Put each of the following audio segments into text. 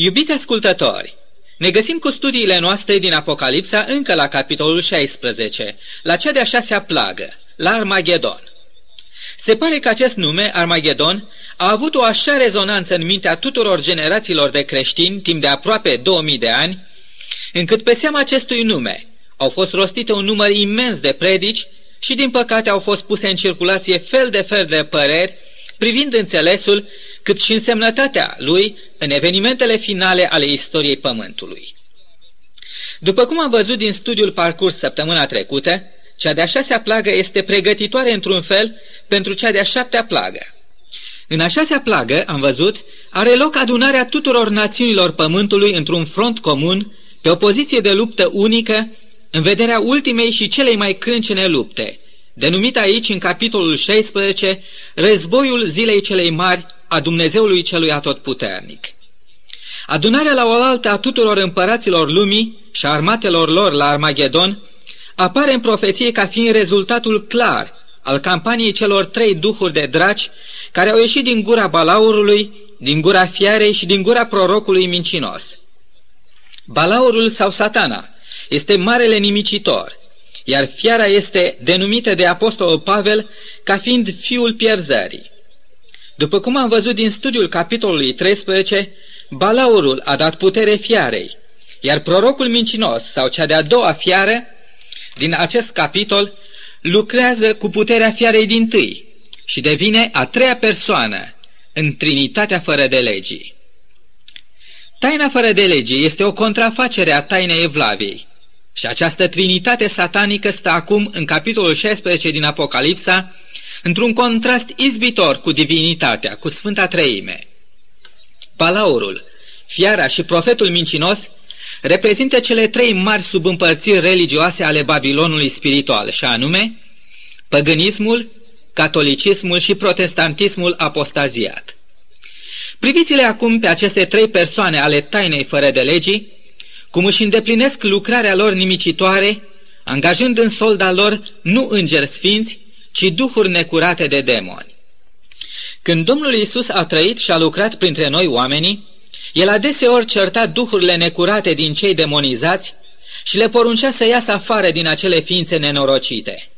Iubiți ascultători, ne găsim cu studiile noastre din Apocalipsa încă la capitolul 16, la cea de-a șasea plagă, la Armagedon. Se pare că acest nume, Armagedon, a avut o așa rezonanță în mintea tuturor generațiilor de creștini timp de aproape 2000 de ani, încât pe seama acestui nume au fost rostite un număr imens de predici și din păcate au fost puse în circulație fel de fel de păreri privind înțelesul cât și însemnătatea lui în evenimentele finale ale istoriei Pământului. După cum am văzut din studiul parcurs săptămâna trecută, cea de-a șasea plagă este pregătitoare într-un fel pentru cea de-a șaptea plagă. În a șasea plagă, am văzut, are loc adunarea tuturor națiunilor Pământului într-un front comun, pe o poziție de luptă unică, în vederea ultimei și celei mai crâncene lupte, denumit aici în capitolul 16, războiul zilei celei mari a Dumnezeului celui atotputernic. Adunarea la oaltă a tuturor împăraților lumii și a armatelor lor la Armagedon apare în profeție ca fiind rezultatul clar al campaniei celor trei duhuri de draci care au ieșit din gura balaurului, din gura fiarei și din gura prorocului mincinos. Balaurul sau satana este marele nimicitor, iar fiara este denumită de apostolul Pavel ca fiind fiul pierzării. După cum am văzut din studiul capitolului 13, Balaurul a dat putere fiarei, iar prorocul mincinos sau cea de-a doua fiară din acest capitol lucrează cu puterea fiarei din tâi și devine a treia persoană în Trinitatea fără de legii. Taina fără de legii este o contrafacere a tainei Evlaviei și această trinitate satanică stă acum în capitolul 16 din Apocalipsa într-un contrast izbitor cu divinitatea, cu Sfânta Treime. Palaurul, fiara și profetul mincinos reprezintă cele trei mari subîmpărțiri religioase ale Babilonului spiritual, și anume păgânismul, catolicismul și protestantismul apostaziat. Priviți-le acum pe aceste trei persoane ale tainei fără de legii, cum își îndeplinesc lucrarea lor nimicitoare, angajând în solda lor nu îngeri sfinți, ci duhuri necurate de demoni. Când Domnul Isus a trăit și a lucrat printre noi oamenii, el adeseori certa duhurile necurate din cei demonizați și le poruncea să iasă afară din acele ființe nenorocite.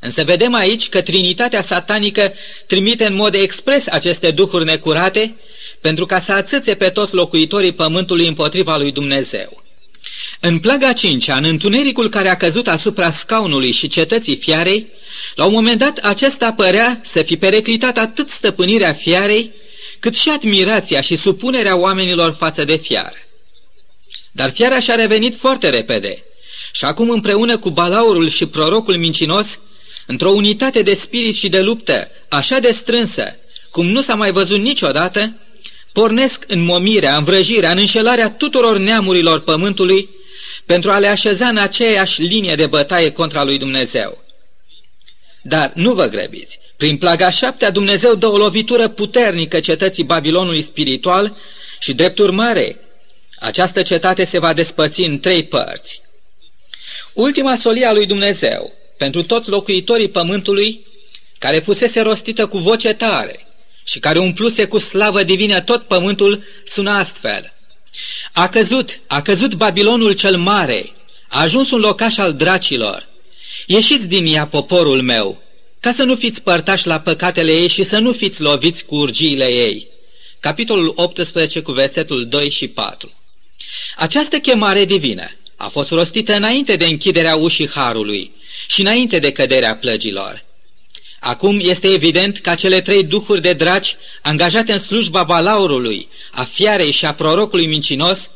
Însă vedem aici că Trinitatea satanică trimite în mod expres aceste duhuri necurate pentru ca să atâțe pe toți locuitorii pământului împotriva lui Dumnezeu. În plaga cincea, în întunericul care a căzut asupra scaunului și cetății fiarei, la un moment dat acesta părea să fi pereclitat atât stăpânirea fiarei, cât și admirația și supunerea oamenilor față de fiară. Dar fiara și-a revenit foarte repede și acum împreună cu balaurul și prorocul mincinos, într-o unitate de spirit și de luptă așa de strânsă, cum nu s-a mai văzut niciodată, pornesc în momirea, în vrăjirea, în înșelarea tuturor neamurilor pământului pentru a le așeza în aceeași linie de bătaie contra lui Dumnezeu. Dar nu vă grăbiți. Prin plaga șaptea Dumnezeu dă o lovitură puternică cetății Babilonului spiritual și, drept urmare, această cetate se va despărți în trei părți. Ultima solie a lui Dumnezeu, pentru toți locuitorii pământului, care fusese rostită cu voce tare și care umpluse cu slavă divină tot pământul, sună astfel. A căzut, a căzut Babilonul cel mare, a ajuns un locaș al dracilor, Ieșiți din ea, poporul meu, ca să nu fiți părtași la păcatele ei și să nu fiți loviți cu urgiile ei. Capitolul 18 cu versetul 2 și 4 Această chemare divină a fost rostită înainte de închiderea ușii Harului și înainte de căderea plăgilor. Acum este evident că cele trei duhuri de draci angajate în slujba balaurului, a fiarei și a prorocului mincinos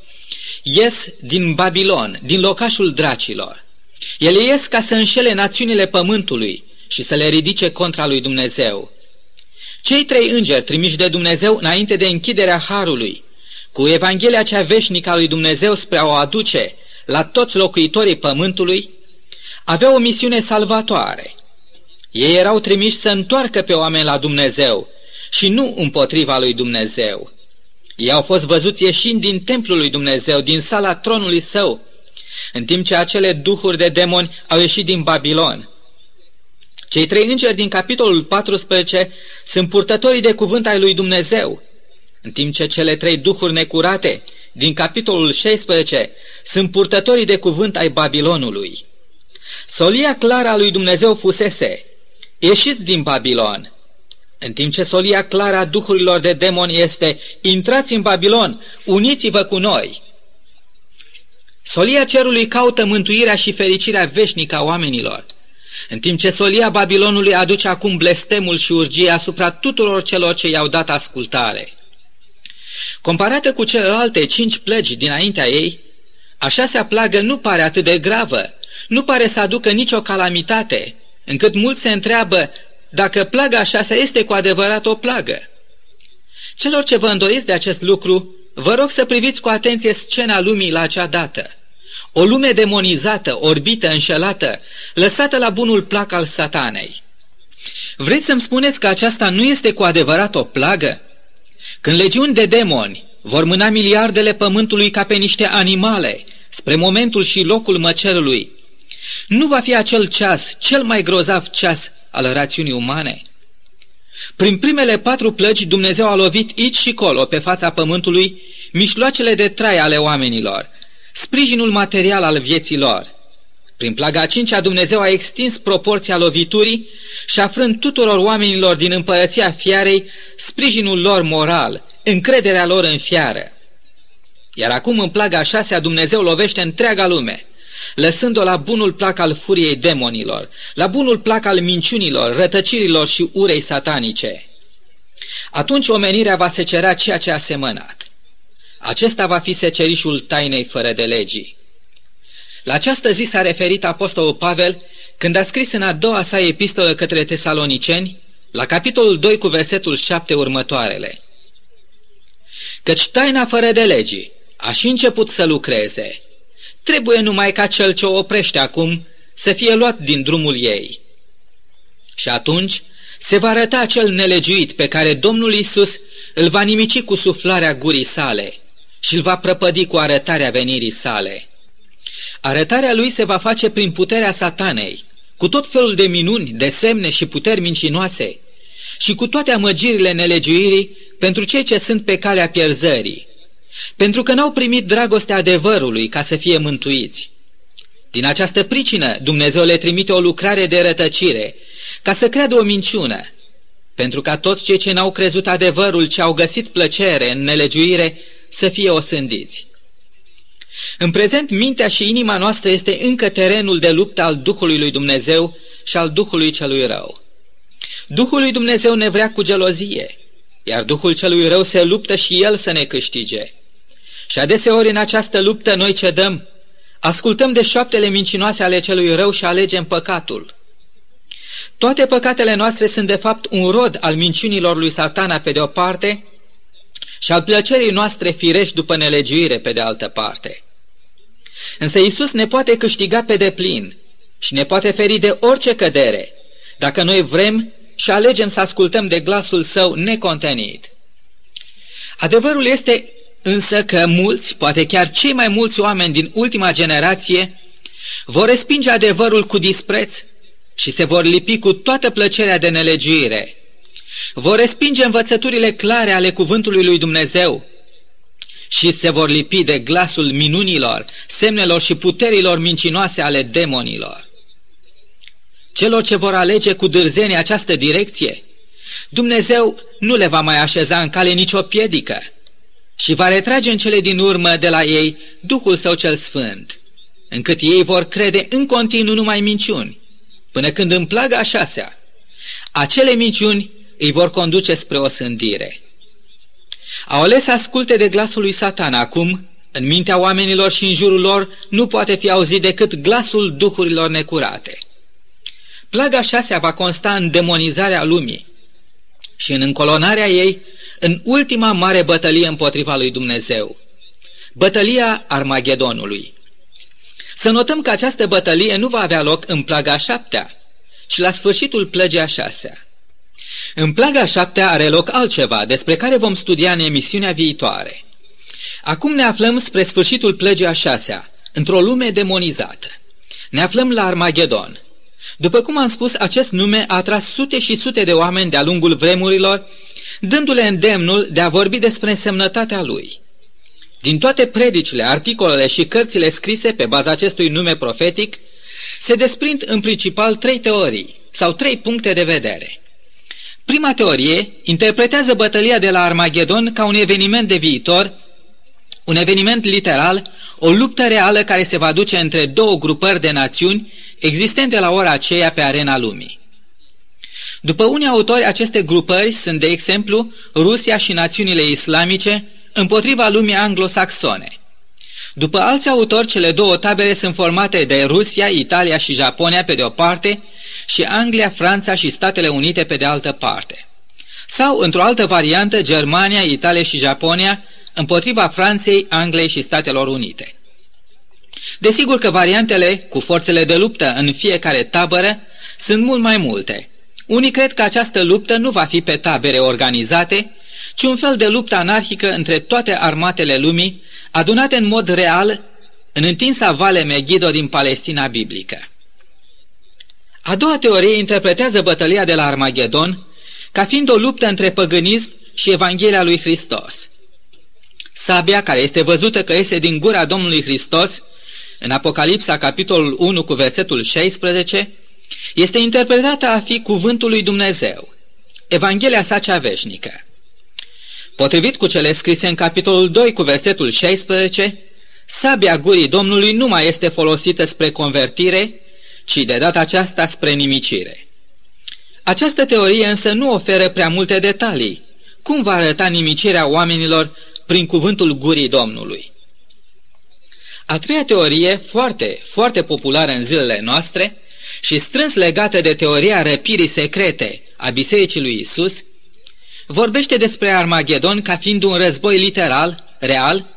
ies din Babilon, din locașul dracilor. Ele ies ca să înșele națiunile pământului și să le ridice contra lui Dumnezeu. Cei trei îngeri trimiși de Dumnezeu înainte de închiderea Harului, cu Evanghelia cea veșnică a lui Dumnezeu spre a o aduce la toți locuitorii pământului, aveau o misiune salvatoare. Ei erau trimiși să întoarcă pe oameni la Dumnezeu și nu împotriva lui Dumnezeu. Ei au fost văzuți ieșind din templul lui Dumnezeu, din sala tronului său, în timp ce acele duhuri de demoni au ieșit din Babilon. Cei trei îngeri din capitolul 14 sunt purtătorii de cuvânt ai lui Dumnezeu, în timp ce cele trei duhuri necurate din capitolul 16 sunt purtătorii de cuvânt ai Babilonului. Solia clară a lui Dumnezeu fusese, ieșiți din Babilon, în timp ce solia clară a duhurilor de demoni este, intrați în Babilon, uniți-vă cu noi. Solia cerului caută mântuirea și fericirea veșnică a oamenilor, în timp ce solia Babilonului aduce acum blestemul și urgie asupra tuturor celor ce i-au dat ascultare. Comparată cu celelalte cinci plăgi dinaintea ei, a șasea plagă nu pare atât de gravă, nu pare să aducă nicio calamitate, încât mulți se întreabă dacă plaga a șasea este cu adevărat o plagă. Celor ce vă îndoiți de acest lucru, vă rog să priviți cu atenție scena lumii la acea dată. O lume demonizată, orbită, înșelată, lăsată la bunul plac al satanei. Vreți să-mi spuneți că aceasta nu este cu adevărat o plagă? Când legiuni de demoni vor mâna miliardele pământului ca pe niște animale, spre momentul și locul măcelului, nu va fi acel ceas, cel mai grozav ceas al rațiunii umane? Prin primele patru plăgi Dumnezeu a lovit aici și colo pe fața pământului mișloacele de trai ale oamenilor, sprijinul material al vieții lor. Prin plaga a cincea Dumnezeu a extins proporția loviturii și afrând tuturor oamenilor din împărăția fiarei sprijinul lor moral, încrederea lor în fiară. Iar acum în plaga a șasea Dumnezeu lovește întreaga lume, lăsând-o la bunul plac al furiei demonilor, la bunul plac al minciunilor, rătăcirilor și urei satanice. Atunci omenirea va secera ceea ce a semănat. Acesta va fi secerișul tainei fără de legii. La această zi s-a referit apostolul Pavel când a scris în a doua sa epistolă către tesaloniceni, la capitolul 2 cu versetul 7 următoarele. Căci taina fără de legii a și început să lucreze, Trebuie numai ca cel ce o oprește acum să fie luat din drumul ei. Și atunci se va arăta cel nelegiuit pe care Domnul Isus îl va nimici cu suflarea gurii sale și îl va prăpădi cu arătarea venirii sale. Arătarea lui se va face prin puterea satanei, cu tot felul de minuni, de semne și puteri mincinoase, și cu toate amăgirile nelegiuirii pentru cei ce sunt pe calea pierzării, pentru că n-au primit dragostea adevărului ca să fie mântuiți. Din această pricină, Dumnezeu le trimite o lucrare de rătăcire, ca să creadă o minciună, pentru ca toți cei ce n-au crezut adevărul, ce au găsit plăcere în nelegiuire, să fie osândiți. În prezent, mintea și inima noastră este încă terenul de luptă al Duhului lui Dumnezeu și al Duhului celui rău. Duhul lui Dumnezeu ne vrea cu gelozie, iar Duhul celui rău se luptă și el să ne câștige. Și adeseori în această luptă noi cedăm, ascultăm de șoaptele mincinoase ale celui rău și alegem păcatul. Toate păcatele noastre sunt de fapt un rod al minciunilor lui satana pe de o parte și al plăcerii noastre firești după nelegiuire pe de altă parte. Însă Isus ne poate câștiga pe deplin și ne poate feri de orice cădere, dacă noi vrem și alegem să ascultăm de glasul său necontenit. Adevărul este însă că mulți, poate chiar cei mai mulți oameni din ultima generație, vor respinge adevărul cu dispreț și se vor lipi cu toată plăcerea de nelegiuire. Vor respinge învățăturile clare ale cuvântului lui Dumnezeu și se vor lipi de glasul minunilor, semnelor și puterilor mincinoase ale demonilor. Celor ce vor alege cu dârzenie această direcție, Dumnezeu nu le va mai așeza în cale nicio piedică, și va retrage în cele din urmă de la ei Duhul Său cel Sfânt, încât ei vor crede în continuu numai minciuni, până când în plaga a șasea, acele minciuni îi vor conduce spre o sândire. Au ales să asculte de glasul lui Satan acum, în mintea oamenilor și în jurul lor nu poate fi auzit decât glasul duhurilor necurate. Plaga șasea va consta în demonizarea lumii și în încolonarea ei în ultima mare bătălie împotriva lui Dumnezeu, bătălia Armagedonului. Să notăm că această bătălie nu va avea loc în plaga șaptea, ci la sfârșitul plăgii a șasea. În plaga șaptea are loc altceva, despre care vom studia în emisiunea viitoare. Acum ne aflăm spre sfârșitul plăgii a șasea, într-o lume demonizată. Ne aflăm la Armagedon. După cum am spus, acest nume a atras sute și sute de oameni de-a lungul vremurilor dându-le îndemnul de a vorbi despre însemnătatea lui. Din toate predicile, articolele și cărțile scrise pe baza acestui nume profetic, se desprind în principal trei teorii sau trei puncte de vedere. Prima teorie interpretează bătălia de la Armagedon ca un eveniment de viitor, un eveniment literal, o luptă reală care se va duce între două grupări de națiuni existente la ora aceea pe arena lumii. După unii autori, aceste grupări sunt, de exemplu, Rusia și națiunile islamice împotriva lumii anglosaxone. După alți autori, cele două tabere sunt formate de Rusia, Italia și Japonia pe de o parte și Anglia, Franța și Statele Unite pe de altă parte. Sau, într-o altă variantă, Germania, Italia și Japonia împotriva Franței, Angliei și Statelor Unite. Desigur că variantele cu forțele de luptă în fiecare tabără sunt mult mai multe. Unii cred că această luptă nu va fi pe tabere organizate, ci un fel de luptă anarhică între toate armatele lumii, adunate în mod real în întinsa vale Megiddo din Palestina biblică. A doua teorie interpretează bătălia de la Armagedon ca fiind o luptă între păgânism și Evanghelia lui Hristos. Sabia, care este văzută că iese din gura Domnului Hristos, în Apocalipsa, capitolul 1, cu versetul 16, este interpretată a fi cuvântul lui Dumnezeu, Evanghelia sa cea veșnică. Potrivit cu cele scrise în capitolul 2 cu versetul 16, sabia gurii Domnului nu mai este folosită spre convertire, ci de data aceasta spre nimicire. Această teorie însă nu oferă prea multe detalii. Cum va arăta nimicirea oamenilor prin cuvântul gurii Domnului? A treia teorie, foarte, foarte populară în zilele noastre și strâns legată de teoria răpirii secrete a Bisericii lui Isus, vorbește despre Armagedon ca fiind un război literal, real,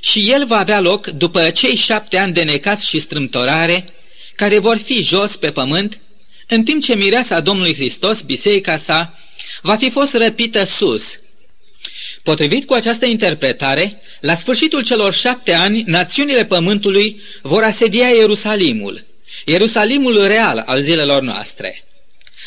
și el va avea loc după cei șapte ani de necas și strâmtorare, care vor fi jos pe pământ, în timp ce mireasa Domnului Hristos, biserica sa, va fi fost răpită sus. Potrivit cu această interpretare, la sfârșitul celor șapte ani, națiunile pământului vor asedia Ierusalimul, Ierusalimul real al zilelor noastre.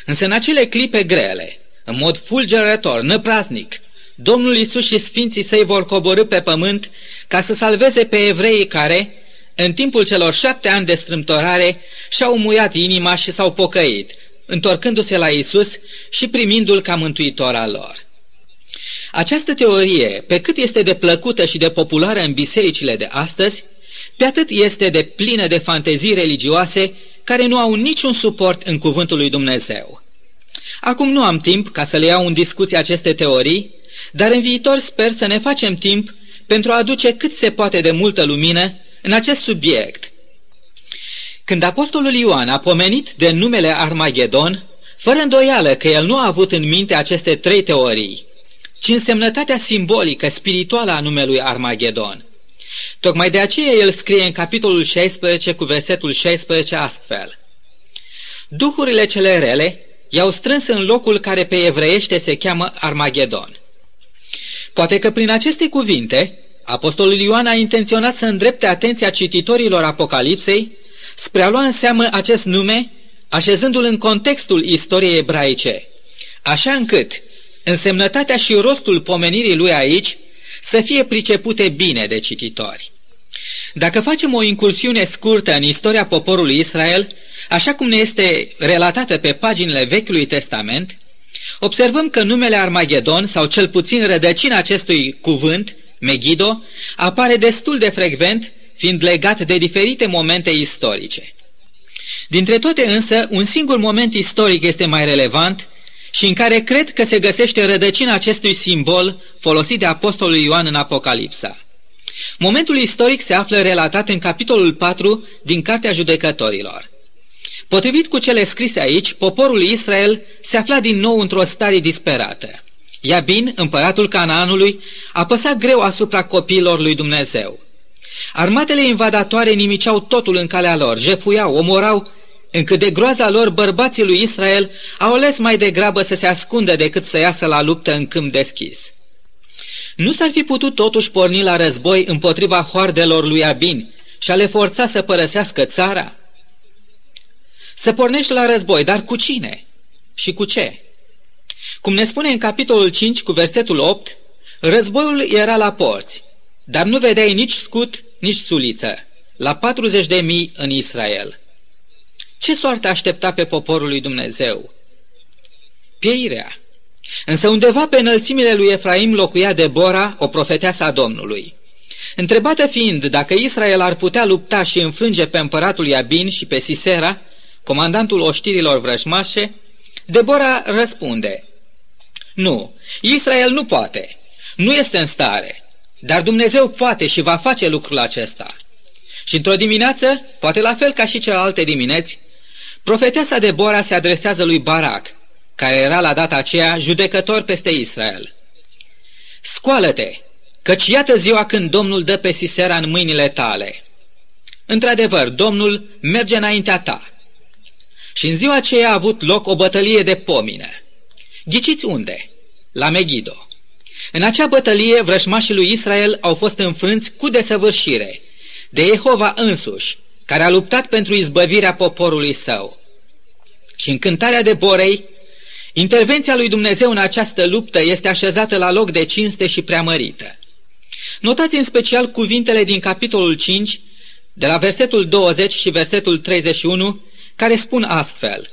Însă în acele clipe grele, în mod fulgerător, năpraznic, Domnul Isus și sfinții săi vor coborâ pe pământ ca să salveze pe evreii care, în timpul celor șapte ani de strâmtorare, și-au muiat inima și s-au pocăit, întorcându-se la Isus și primindu-L ca mântuitor al lor. Această teorie, pe cât este de plăcută și de populară în bisericile de astăzi, pe atât este de plină de fantezii religioase care nu au niciun suport în cuvântul lui Dumnezeu. Acum nu am timp ca să le iau în discuție aceste teorii, dar în viitor sper să ne facem timp pentru a aduce cât se poate de multă lumină în acest subiect. Când apostolul Ioan a pomenit de numele Armagedon, fără îndoială că el nu a avut în minte aceste trei teorii, ci însemnătatea simbolică, spirituală a numelui Armagedon. Tocmai de aceea el scrie în capitolul 16 cu versetul 16 astfel. Duhurile cele rele i-au strâns în locul care pe evreiește se cheamă Armagedon. Poate că prin aceste cuvinte, apostolul Ioan a intenționat să îndrepte atenția cititorilor Apocalipsei spre a lua în seamă acest nume, așezându-l în contextul istoriei ebraice, așa încât însemnătatea și rostul pomenirii lui aici să fie pricepute bine de cititori. Dacă facem o incursiune scurtă în istoria poporului Israel, așa cum ne este relatată pe paginile Vechiului Testament, observăm că numele Armagedon, sau cel puțin rădăcina acestui cuvânt, Megiddo, apare destul de frecvent, fiind legat de diferite momente istorice. Dintre toate însă, un singur moment istoric este mai relevant și în care cred că se găsește rădăcina acestui simbol folosit de Apostolul Ioan în Apocalipsa. Momentul istoric se află relatat în capitolul 4 din Cartea Judecătorilor. Potrivit cu cele scrise aici, poporul Israel se afla din nou într-o stare disperată. Iabin, împăratul Canaanului, a păsat greu asupra copiilor lui Dumnezeu. Armatele invadatoare nimiceau totul în calea lor, jefuiau, omorau, încât de groaza lor bărbații lui Israel au ales mai degrabă să se ascundă decât să iasă la luptă în câmp deschis. Nu s-ar fi putut totuși porni la război împotriva hoardelor lui Abin și a le forța să părăsească țara? Să pornești la război, dar cu cine? Și cu ce? Cum ne spune în capitolul 5 cu versetul 8, războiul era la porți. dar nu vedeai nici scut, nici suliță, la 40 de mii în Israel. Ce soartă aștepta pe poporul lui Dumnezeu? Pieirea. Însă undeva pe înălțimile lui Efraim locuia Debora, o profeteasă a Domnului. Întrebată fiind dacă Israel ar putea lupta și înfrânge pe împăratul Iabin și pe Sisera, comandantul oștirilor vrăjmașe, Debora răspunde, Nu, Israel nu poate, nu este în stare, dar Dumnezeu poate și va face lucrul acesta. Și într-o dimineață, poate la fel ca și celelalte dimineți, profeteasa Debora se adresează lui Barak, care era la data aceea judecător peste Israel. Scoală-te, căci iată ziua când Domnul dă pe Sisera în mâinile tale. Într-adevăr, Domnul merge înaintea ta. Și în ziua aceea a avut loc o bătălie de pomine. Ghiciți unde? La Megiddo. În acea bătălie, vrășmașii lui Israel au fost înfrânți cu desăvârșire de Jehova însuși, care a luptat pentru izbăvirea poporului său. Și în cântarea de Borei, intervenția lui Dumnezeu în această luptă este așezată la loc de cinste și preamărită. Notați în special cuvintele din capitolul 5, de la versetul 20 și versetul 31, care spun astfel.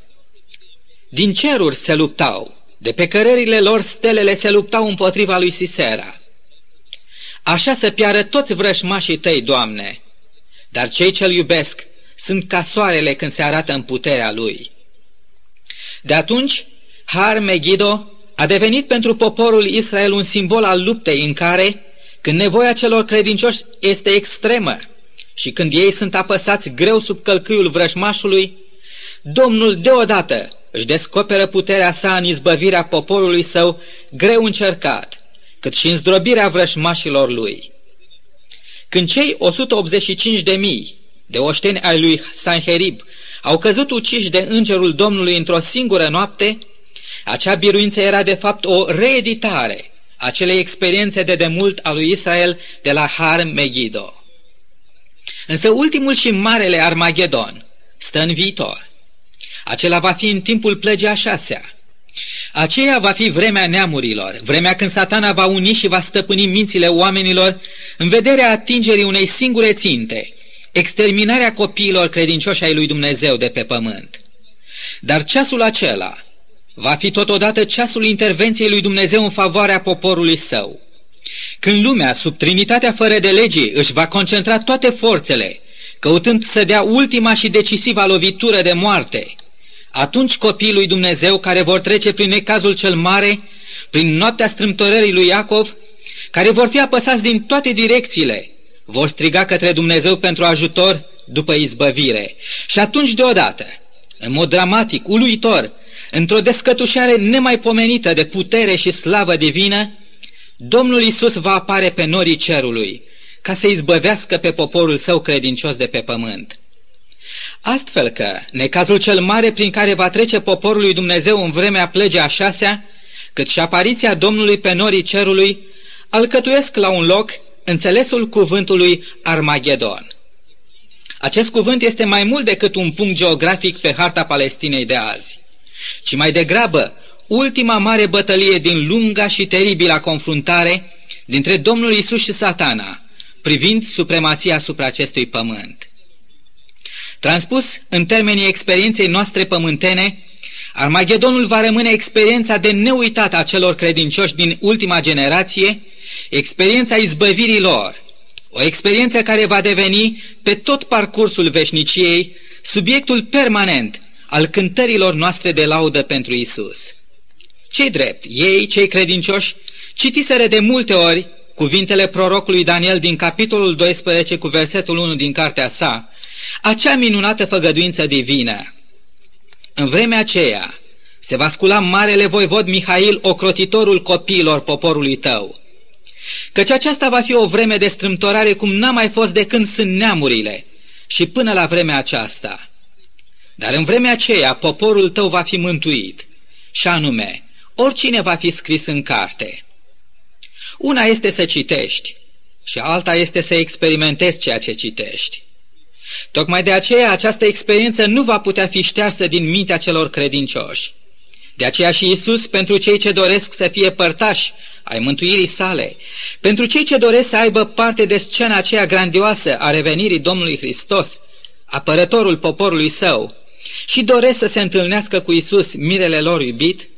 Din ceruri se luptau, de pe cărările lor stelele se luptau împotriva lui Sisera. Așa să piară toți vrășmașii tăi, Doamne, dar cei ce-L iubesc sunt ca soarele când se arată în puterea Lui. De atunci, Har Megiddo a devenit pentru poporul Israel un simbol al luptei în care, când nevoia celor credincioși este extremă și când ei sunt apăsați greu sub călcâiul vrăjmașului, Domnul deodată își descoperă puterea sa în izbăvirea poporului său greu încercat, cât și în zdrobirea vrășmașilor lui. Când cei 185 de mii de oșteni ai lui Sanherib au căzut uciși de îngerul Domnului într-o singură noapte, acea biruință era de fapt o reeditare a acelei experiențe de demult a lui Israel de la Har Megiddo. Însă ultimul și marele Armagedon stă în viitor. Acela va fi în timpul plăgii a șasea. Aceea va fi vremea neamurilor, vremea când satana va uni și va stăpâni mințile oamenilor în vederea atingerii unei singure ținte, exterminarea copiilor credincioși ai lui Dumnezeu de pe pământ. Dar ceasul acela va fi totodată ceasul intervenției lui Dumnezeu în favoarea poporului său. Când lumea, sub trinitatea fără de legii, își va concentra toate forțele, căutând să dea ultima și decisivă lovitură de moarte, atunci copiii lui Dumnezeu care vor trece prin necazul cel mare, prin noaptea strâmtorării lui Iacov, care vor fi apăsați din toate direcțiile, vor striga către Dumnezeu pentru ajutor după izbăvire. Și atunci deodată, în mod dramatic, uluitor, într-o descătușare nemaipomenită de putere și slavă divină, Domnul Isus va apare pe norii cerului, ca să izbăvească pe poporul său credincios de pe pământ. Astfel că necazul cel mare prin care va trece poporul lui Dumnezeu în vremea plăgii a șasea, cât și apariția Domnului pe norii cerului, alcătuiesc la un loc înțelesul cuvântului Armagedon. Acest cuvânt este mai mult decât un punct geografic pe harta Palestinei de azi, ci mai degrabă ultima mare bătălie din lunga și teribilă confruntare dintre Domnul Isus și satana, privind supremația asupra acestui pământ. Transpus în termenii experienței noastre pământene, Armagedonul va rămâne experiența de neuitat a celor credincioși din ultima generație, experiența izbăvirii lor, o experiență care va deveni pe tot parcursul veșniciei subiectul permanent al cântărilor noastre de laudă pentru Isus. Cei drept, ei, cei credincioși, citiseră de multe ori cuvintele prorocului Daniel din capitolul 12 cu versetul 1 din cartea sa, acea minunată făgăduință divină. În vremea aceea se va scula marele voivod Mihail, ocrotitorul copiilor poporului tău. Căci aceasta va fi o vreme de strâmtorare cum n-a mai fost de când sunt neamurile și până la vremea aceasta. Dar în vremea aceea poporul tău va fi mântuit, și anume, oricine va fi scris în carte. Una este să citești și alta este să experimentezi ceea ce citești. Tocmai de aceea această experiență nu va putea fi ștearsă din mintea celor credincioși. De aceea și Isus, pentru cei ce doresc să fie părtași ai mântuirii sale, pentru cei ce doresc să aibă parte de scena aceea grandioasă a revenirii Domnului Hristos, apărătorul poporului său, și doresc să se întâlnească cu Isus, mirele lor iubit,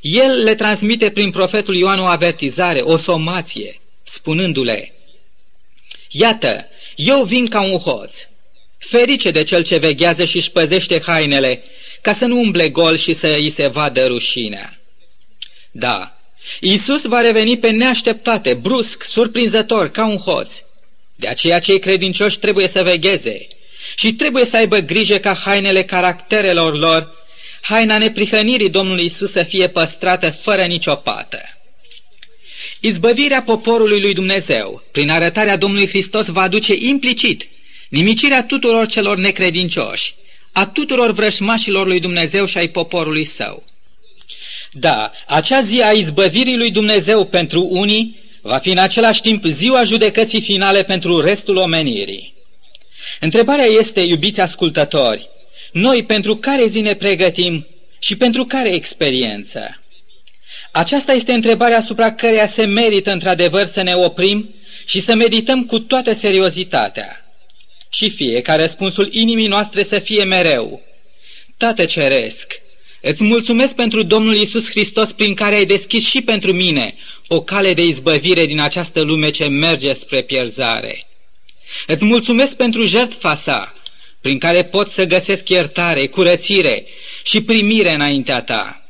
el le transmite prin profetul Ioan o avertizare, o somație, spunându-le, Iată, eu vin ca un hoț, ferice de cel ce veghează și își păzește hainele, ca să nu umble gol și să îi se vadă rușinea. Da, Iisus va reveni pe neașteptate, brusc, surprinzător, ca un hoț. De aceea cei credincioși trebuie să vegheze și trebuie să aibă grijă ca hainele caracterelor lor, haina neprihănirii Domnului Isus să fie păstrată fără nicio pată. Izbăvirea poporului lui Dumnezeu, prin arătarea Domnului Hristos, va aduce implicit nimicirea tuturor celor necredincioși, a tuturor vrășmașilor lui Dumnezeu și ai poporului său. Da, acea zi a izbăvirii lui Dumnezeu pentru unii va fi în același timp ziua judecății finale pentru restul omenirii. Întrebarea este, iubiți ascultători, noi pentru care zi ne pregătim și pentru care experiență? Aceasta este întrebarea asupra căreia se merită într-adevăr să ne oprim și să medităm cu toată seriozitatea. Și fie ca răspunsul inimii noastre să fie mereu. Tată Ceresc, îți mulțumesc pentru Domnul Isus Hristos prin care ai deschis și pentru mine o cale de izbăvire din această lume ce merge spre pierzare. Îți mulțumesc pentru jertfa sa, prin care pot să găsesc iertare, curățire și primire înaintea ta.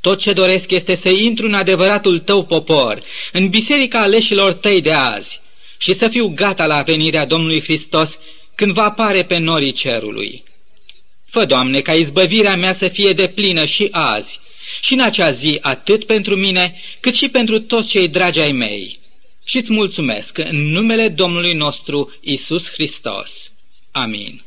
Tot ce doresc este să intru în adevăratul tău popor, în biserica aleșilor tăi de azi, și să fiu gata la venirea Domnului Hristos când va apare pe norii cerului. Fă, Doamne, ca izbăvirea mea să fie de plină și azi, și în acea zi atât pentru mine, cât și pentru toți cei dragi ai mei. Și îți mulțumesc în numele Domnului nostru Isus Hristos. Amin.